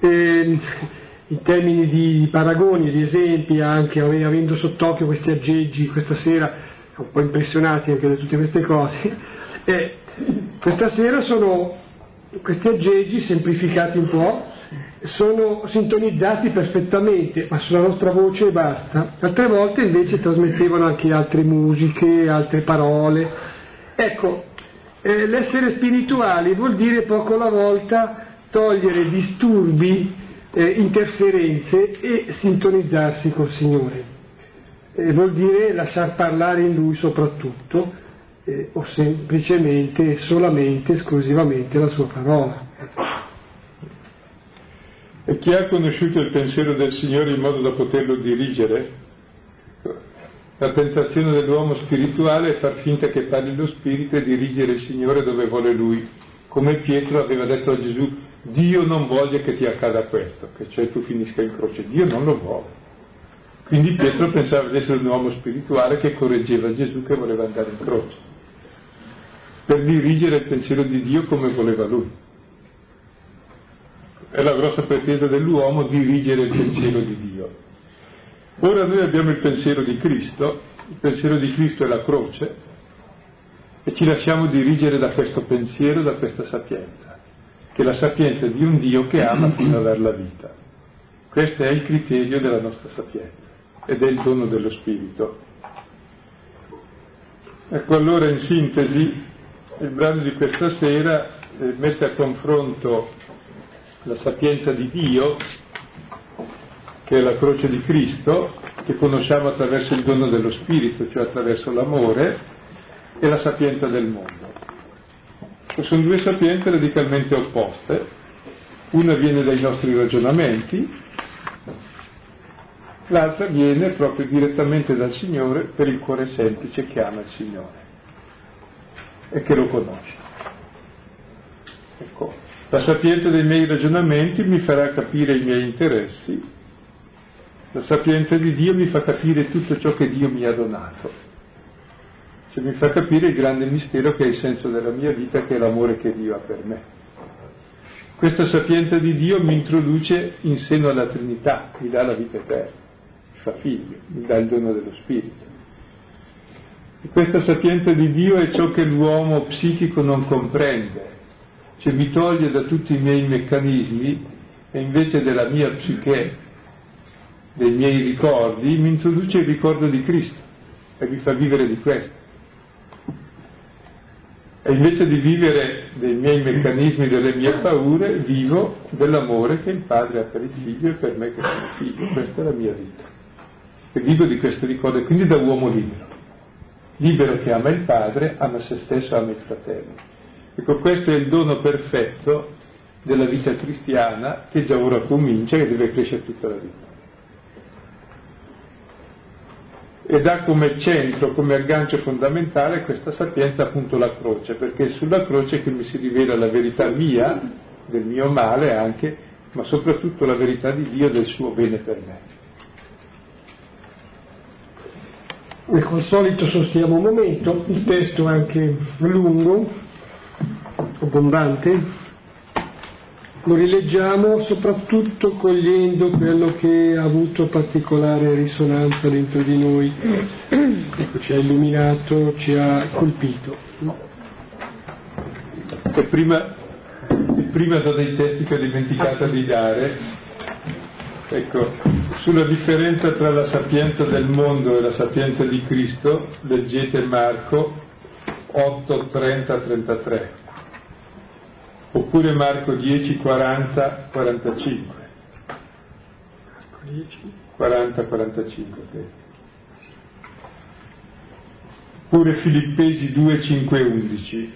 E, in termini di paragoni, di esempi, anche avendo sott'occhio questi aggeggi questa sera, un po' impressionati anche da tutte queste cose, e questa sera sono questi aggeggi semplificati un po', sono sintonizzati perfettamente, ma sulla nostra voce e basta. Altre volte invece trasmettevano anche altre musiche, altre parole. Ecco, eh, l'essere spirituali vuol dire poco alla volta togliere disturbi eh, interferenze e sintonizzarsi col Signore. Eh, vuol dire lasciar parlare in Lui soprattutto eh, o semplicemente, solamente, esclusivamente la sua parola. E chi ha conosciuto il pensiero del Signore in modo da poterlo dirigere? La tentazione dell'uomo spirituale è far finta che parli lo Spirito e dirigere il Signore dove vuole Lui, come Pietro aveva detto a Gesù, Dio non voglia che ti accada questo, che cioè tu finisca in croce, Dio non lo vuole. Quindi Pietro pensava di essere un uomo spirituale che correggeva Gesù che voleva andare in croce, per dirigere il pensiero di Dio come voleva lui. È la grossa pretesa dell'uomo dirigere il pensiero di Dio. Ora noi abbiamo il pensiero di Cristo, il pensiero di Cristo è la croce, e ci lasciamo dirigere da questo pensiero, da questa sapienza che è la sapienza di un Dio che ama fino a dar la vita. Questo è il criterio della nostra sapienza ed è il dono dello Spirito. Ecco allora in sintesi il brano di questa sera eh, mette a confronto la sapienza di Dio, che è la croce di Cristo, che conosciamo attraverso il dono dello Spirito, cioè attraverso l'amore, e la sapienza del mondo. Sono due sapienze radicalmente opposte, una viene dai nostri ragionamenti, l'altra viene proprio direttamente dal Signore per il cuore semplice che ama il Signore e che lo conosce. Ecco, la sapienza dei miei ragionamenti mi farà capire i miei interessi, la sapienza di Dio mi fa capire tutto ciò che Dio mi ha donato che mi fa capire il grande mistero che è il senso della mia vita, che è l'amore che Dio ha per me. Questa sapienza di Dio mi introduce in seno alla Trinità, mi dà la vita eterna, mi fa figlio, mi dà il dono dello Spirito. E questa sapienza di Dio è ciò che l'uomo psichico non comprende, cioè mi toglie da tutti i miei meccanismi e invece della mia psiche, dei miei ricordi, mi introduce il ricordo di Cristo e mi fa vivere di questo. E invece di vivere dei miei meccanismi, delle mie paure, vivo dell'amore che il padre ha per il figlio e per me che sono figlio. Questa è la mia vita. E vivo di queste ricordi, quindi da uomo libero. Libero che ama il padre, ama se stesso, ama il fratello. Ecco, questo è il dono perfetto della vita cristiana che già ora comincia e deve crescere tutta la vita. Ed ha come centro, come aggancio fondamentale questa sapienza appunto la croce, perché è sulla croce che mi si rivela la verità mia, del mio male anche, ma soprattutto la verità di Dio del suo bene per me. E col solito sostiamo un momento, il testo è anche lungo, abbondante, lo rileggiamo soprattutto cogliendo quello che ha avuto particolare risonanza dentro di noi, ci ha illuminato, ci ha colpito. E prima, prima da dei testi che ho dimenticato di dare, ecco, sulla differenza tra la sapienza del mondo e la sapienza di Cristo, leggete Marco 8, 30, 33 oppure Marco 10, 40, 45. 40, 45. Oppure Filippesi 2, 5, 11.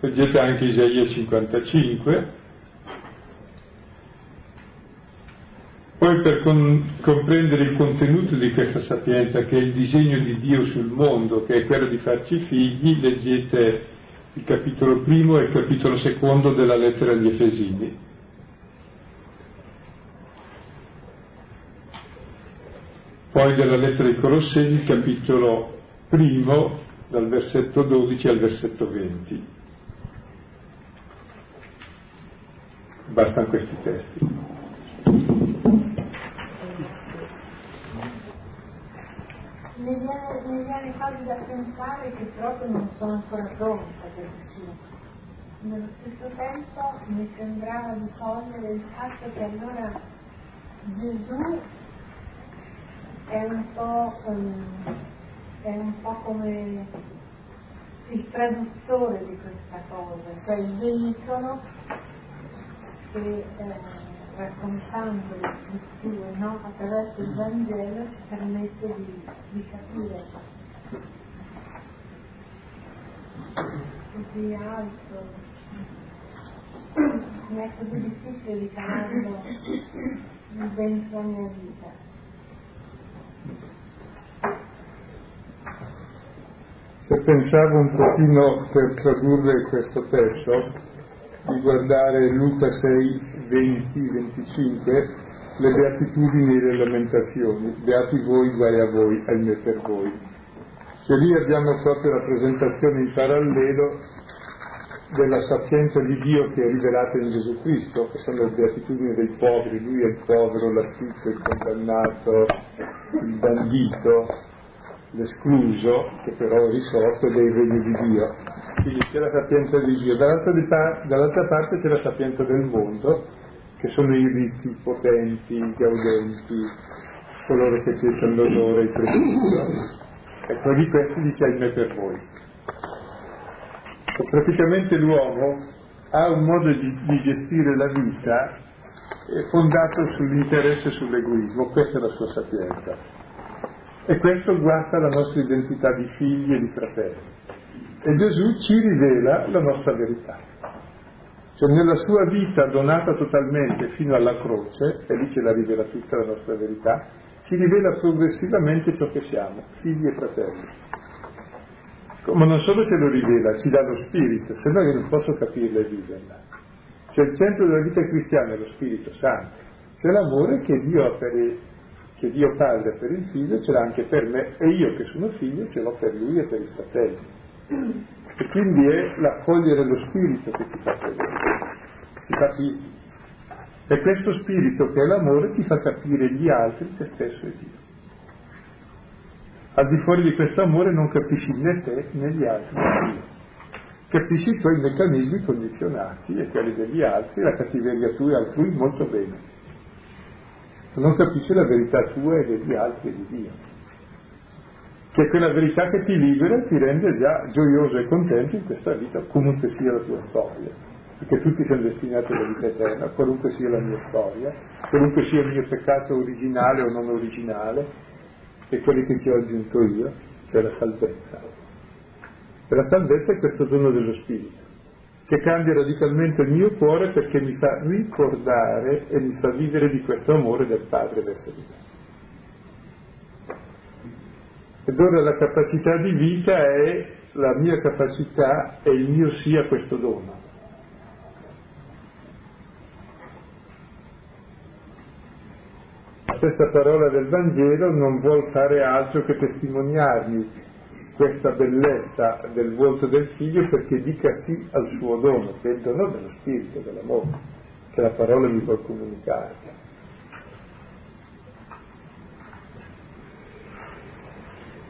Leggete anche Isaia 55. Poi per con, comprendere il contenuto di questa sapienza, che è il disegno di Dio sul mondo, che è quello di farci figli, leggete il capitolo primo e il capitolo secondo della lettera agli Efesini. Poi della lettera ai Colossesi, il capitolo primo, dal versetto 12 al versetto 20. Bastano questi testi. Mi viene, quasi da pensare che proprio non sono ancora pronta per Gesù. Nello stesso tempo mi sembrava di cogliere il fatto che allora Gesù è un po', um, è un po come il traduttore di questa cosa, cioè il veicolo che eh, raccontando le scritture no? attraverso il Vangelo ci permette di, di capire così alto mi è così difficile ricavarlo dentro la mia vita se pensavo un pochino per tradurre questo testo di guardare Luca 6 20-25 le beatitudini e le lamentazioni, beati voi, guai a voi, ahimè per voi. Cioè lì abbiamo proprio la presentazione in parallelo della sapienza di Dio che è rivelata in Gesù Cristo, che sono le beatitudini dei poveri, lui è il povero, l'affitto, il condannato, il bandito, l'escluso, che però è risorto dei regni di Dio. Quindi c'è la sapienza di Dio, dall'altra, dall'altra parte c'è la sapienza del mondo, che sono i ricchi, i potenti, i gaudenti, coloro che cercano l'onore e il prestigio. Ecco, di questi dice ahimè per voi. Praticamente l'uomo ha un modo di, di gestire la vita fondato sull'interesse e sull'egoismo, questa è la sua sapienza. E questo guasta la nostra identità di figli e di fratelli. E Gesù ci rivela la nostra verità. Cioè nella sua vita donata totalmente fino alla croce, è lì che la rivela tutta la nostra verità, ci rivela progressivamente ciò che siamo, figli e fratelli. Ma non solo ce lo rivela, ci dà lo spirito, se no io non posso capirla e viverla. Cioè il centro della vita cristiana è lo Spirito Santo, c'è l'amore che Dio, il, che Dio Padre per il figlio, ce l'ha anche per me e io che sono figlio ce l'ho per lui e per i fratelli. E quindi è l'accogliere lo spirito che ti fa credere, ti fa figli. E questo spirito che è l'amore ti fa capire gli altri, te stesso e Dio. Al di fuori di questo amore non capisci né te né gli altri né Dio. Capisci i tuoi meccanismi condizionati e quelli degli altri, la cattiveria tua e altrui molto bene. Non capisci la verità tua e degli altri e di Dio che quella verità che ti libera ti rende già gioioso e contento in questa vita, comunque sia la tua storia, perché tutti siamo destinati alla vita eterna, qualunque sia la mia storia, qualunque sia il mio peccato originale o non originale, e quelli che ti ho aggiunto io, cioè la salvezza. E la salvezza è questo dono dello Spirito, che cambia radicalmente il mio cuore perché mi fa ricordare e mi fa vivere di questo amore del Padre verso di me. Ed ora la capacità di vita è la mia capacità e il mio sì a questo dono. La stessa parola del Vangelo non vuol fare altro che testimoniarmi questa bellezza del volto del figlio perché dica sì al suo dono, che è il dono dello spirito, dell'amore, che la parola mi può comunicare.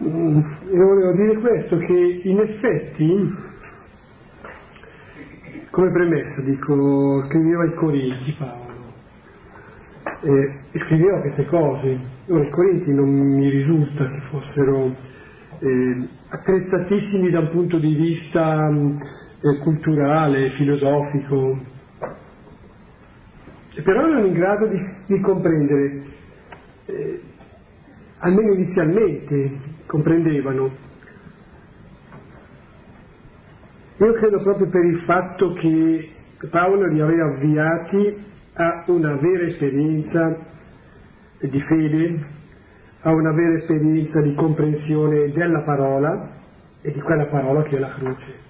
Mm, e volevo dire questo, che in effetti, come premessa, dico, scriveva ai Corinti Paolo, e scriveva queste cose. Ora, i Corinti non mi risulta che fossero eh, attrezzatissimi da un punto di vista eh, culturale, filosofico, e però erano in grado di, di comprendere, eh, almeno inizialmente, comprendevano. Io credo proprio per il fatto che Paolo li aveva avviati a una vera esperienza di fede, a una vera esperienza di comprensione della parola e di quella parola che è la croce.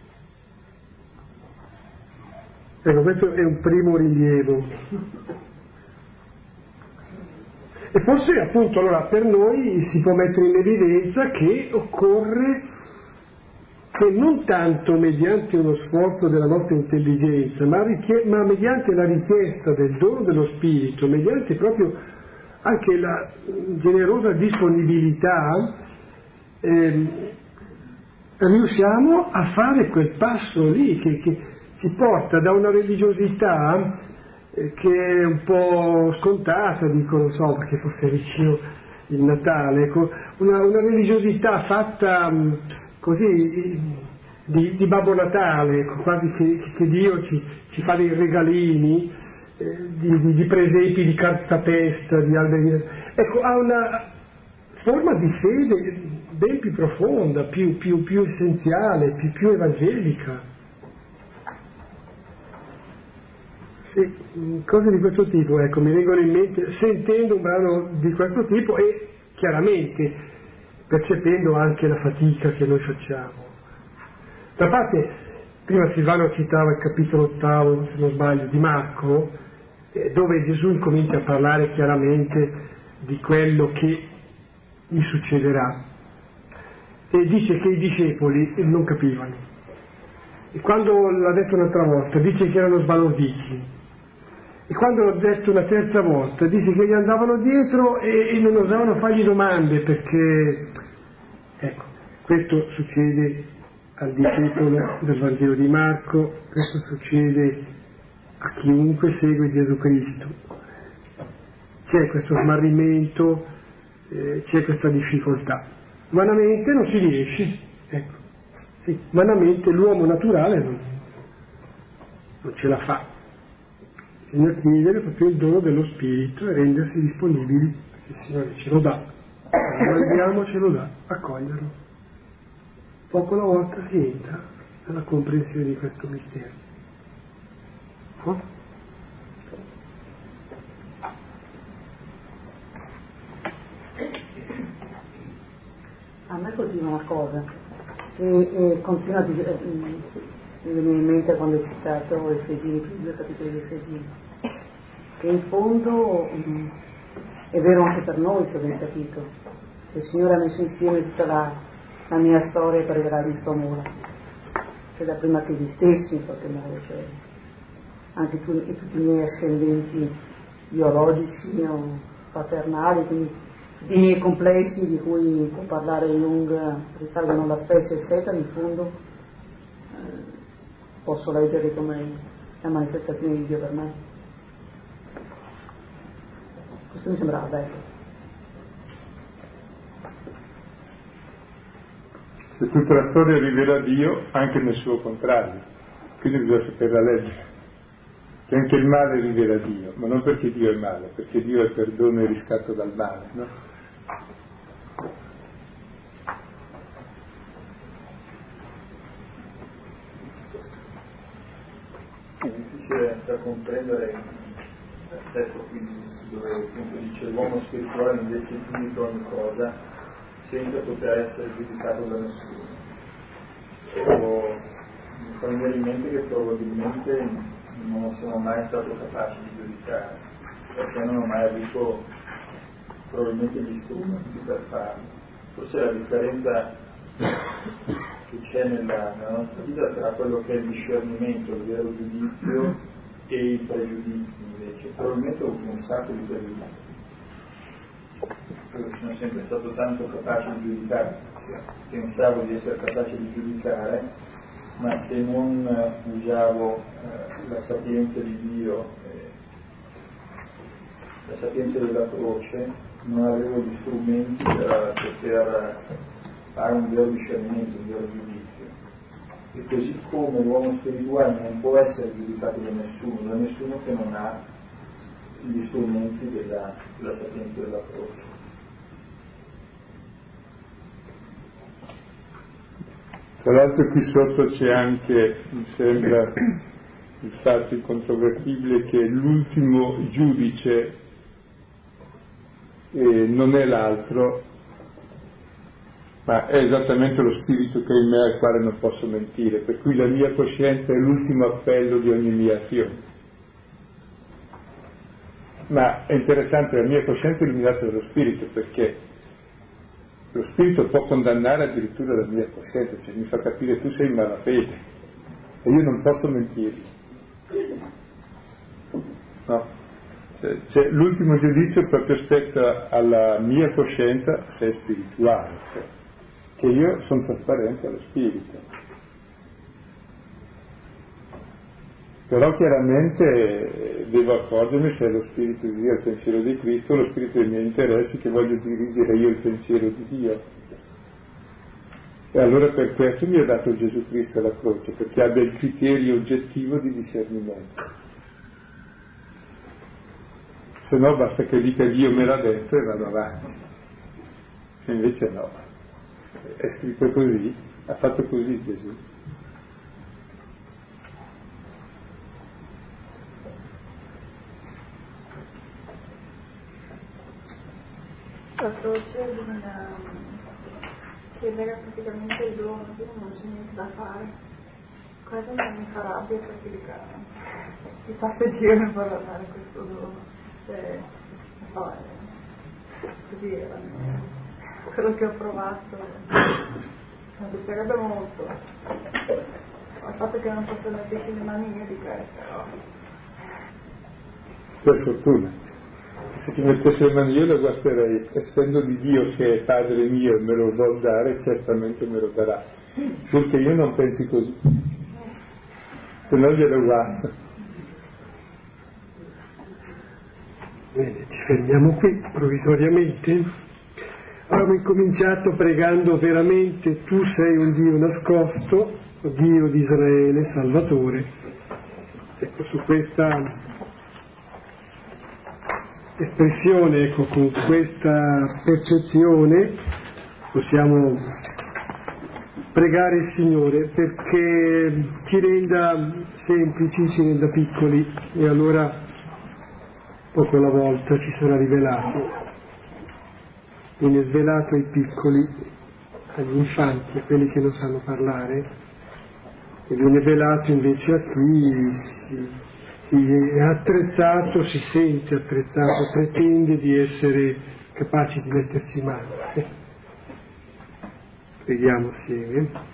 Ecco, questo è un primo rilievo. E forse appunto allora per noi si può mettere in evidenza che occorre che non tanto mediante uno sforzo della nostra intelligenza, ma, richie- ma mediante la richiesta del dono dello Spirito, mediante proprio anche la generosa disponibilità, eh, riusciamo a fare quel passo lì che, che ci porta da una religiosità che è un po' scontata, dico, non so, perché fosse vicino il Natale, ecco, una, una religiosità fatta mh, così di, di, Babbo Natale, ecco, quasi che, che Dio ci, ci, fa dei regalini, eh, di, di, di, presepi di cartapesta, di alberi. Ecco, ha una forma di fede ben più profonda, più, più, più essenziale, più, più evangelica. E cose di questo tipo, ecco, mi vengono in mente sentendo un brano di questo tipo e chiaramente percependo anche la fatica che noi facciamo. Da parte, prima Silvano citava il capitolo ottavo, se non sbaglio, di Marco, eh, dove Gesù incomincia a parlare chiaramente di quello che gli succederà. E dice che i discepoli non capivano. E quando l'ha detto un'altra volta, dice che erano sbalorditi. E quando l'ho detto una terza volta, dice che gli andavano dietro e, e non osavano fargli domande perché, ecco, questo succede al discepolo del Vangelo di Marco, questo succede a chiunque segue Gesù Cristo. C'è questo smarrimento, eh, c'è questa difficoltà. Umanamente non si riesce, ecco, sì, umanamente l'uomo naturale non, non ce la fa bisogna chiedere proprio il dono dello Spirito e rendersi disponibili, perché il Signore ce lo dà, lo andiamo ce lo dà, accoglierlo. Poco alla volta si entra nella comprensione di questo mistero. No? A me continua una cosa, e continua a dire, eh, mi viene in mente quando hai citato Efesini, i due capitoli di Efesini che in fondo mm, è vero anche per noi che abbiamo capito, che il Signore ha messo insieme tutta la, la mia storia per regalarmi il suo amore, cioè da prima che esistessi in qualche modo, cioè anche tu, tutti i miei ascendenti biologici o paternali, quindi i miei complessi di cui può parlare Jung, risalgono alla specie eccetera, in fondo eh, posso leggere come la manifestazione di Dio per me. Questo mi sembrava bello. Se tutta la storia rivela Dio anche nel suo contrario, quindi bisogna saperla leggere. Che anche il male rivela Dio, ma non perché Dio è male, perché Dio è perdono e riscatto dal male, no? È difficile da comprendere qui dove appunto dice l'uomo spirituale invece giudica ogni cosa senza poter essere giudicato da nessuno. o mi fa venire in mente che probabilmente non sono mai stato capace di giudicare, perché non ho mai avuto probabilmente gli strumenti per farlo. Forse la differenza che c'è nella, nella, nostra vita tra quello che è il discernimento, il vero giudizio e i pregiudizi invece. Probabilmente ho avuto un sacco di pregiudizi. Io sono sempre stato tanto capace di giudicare, pensavo di essere capace di giudicare, ma se non usavo eh, la sapienza di Dio, eh, la sapienza della croce, non avevo gli strumenti per poter fare un vero discernimento, un vero giudizio. E così come l'uomo spirituale non può essere giudicato da nessuno, da nessuno che non ha gli strumenti della, della sapienza della croce. Tra l'altro qui sotto c'è anche, mi sembra, il fatto incontrovertibile che l'ultimo giudice eh, non è l'altro, ma è esattamente lo spirito che è in me al quale non posso mentire, per cui la mia coscienza è l'ultimo appello di ogni mia azione. Ma è interessante, la mia coscienza è illuminata dallo spirito perché lo spirito può condannare addirittura la mia coscienza, cioè mi fa capire tu sei in malafede e io non posso mentirgli. No. Cioè, cioè, l'ultimo giudizio proprio spetta alla mia coscienza se è spirituale, cioè, che io sono trasparente allo spirito. Però chiaramente devo accorgermi se è lo spirito di Dio, il pensiero di Cristo, lo spirito dei miei interessi che voglio dirigere io il pensiero di Dio. E allora per questo mi ha dato Gesù Cristo alla croce, perché abbia il criterio oggettivo di discernimento. Se no basta che dica Dio me l'ha detto e vado avanti. E invece no. È scritto così, ha fatto così Gesù. Croce bisogna chiedere praticamente il dono, non c'è niente da fare. Questo mi fa rabbia perché dico, chissà se Dio mi vorrà dare questo dono. Cioè, non so, così era quello che ho provato. Mi piacerebbe molto. Il fatto che non posso metterci le mani io di questo. Per fortuna se ti mettesse le mani io lo guasterei, essendo di Dio che è Padre mio e me lo vuol dare, certamente me lo darà, purché io non pensi così, se no glielo guasto. Bene, ci fermiamo qui provvisoriamente. Abbiamo incominciato pregando veramente tu sei un Dio nascosto, Dio di Israele, Salvatore. Ecco, su questa espressione, ecco, con questa percezione possiamo pregare il Signore perché ci renda semplici, ci renda piccoli e allora poco alla volta ci sarà rivelato. Viene svelato ai piccoli, agli infanti, a quelli che non sanno parlare, e viene velato invece a chi si è attrezzato, si sente attrezzato, pretende di essere capace di mettersi in mano. Preghiamo assieme.